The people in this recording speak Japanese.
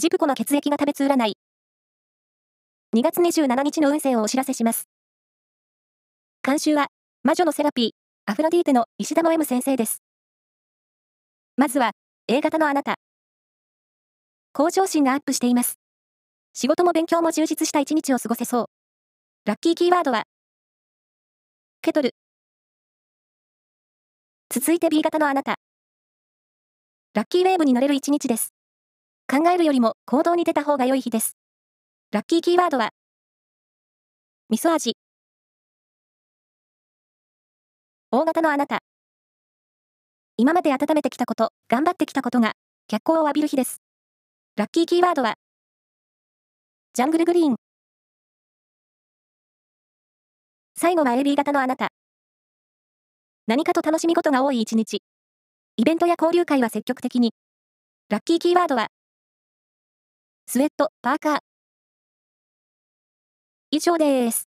ジプコの血液が食べつ占い。2月27日の運勢をお知らせします。監修は、魔女のセラピー、アフロディーテの石田の M 先生です。まずは、A 型のあなた。向上心がアップしています。仕事も勉強も充実した一日を過ごせそう。ラッキーキーワードは、ケトル。続いて B 型のあなた。ラッキーウェーブに乗れる一日です。考えるよりも行動に出た方が良い日です。ラッキーキーワードは、味噌味。大型のあなた。今まで温めてきたこと、頑張ってきたことが、脚光を浴びる日です。ラッキーキーワードは、ジャングルグリーン。最後は AB 型のあなた。何かと楽しみ事が多い一日。イベントや交流会は積極的に。ラッキーキーワードは、スウェット、パーカー。以上です。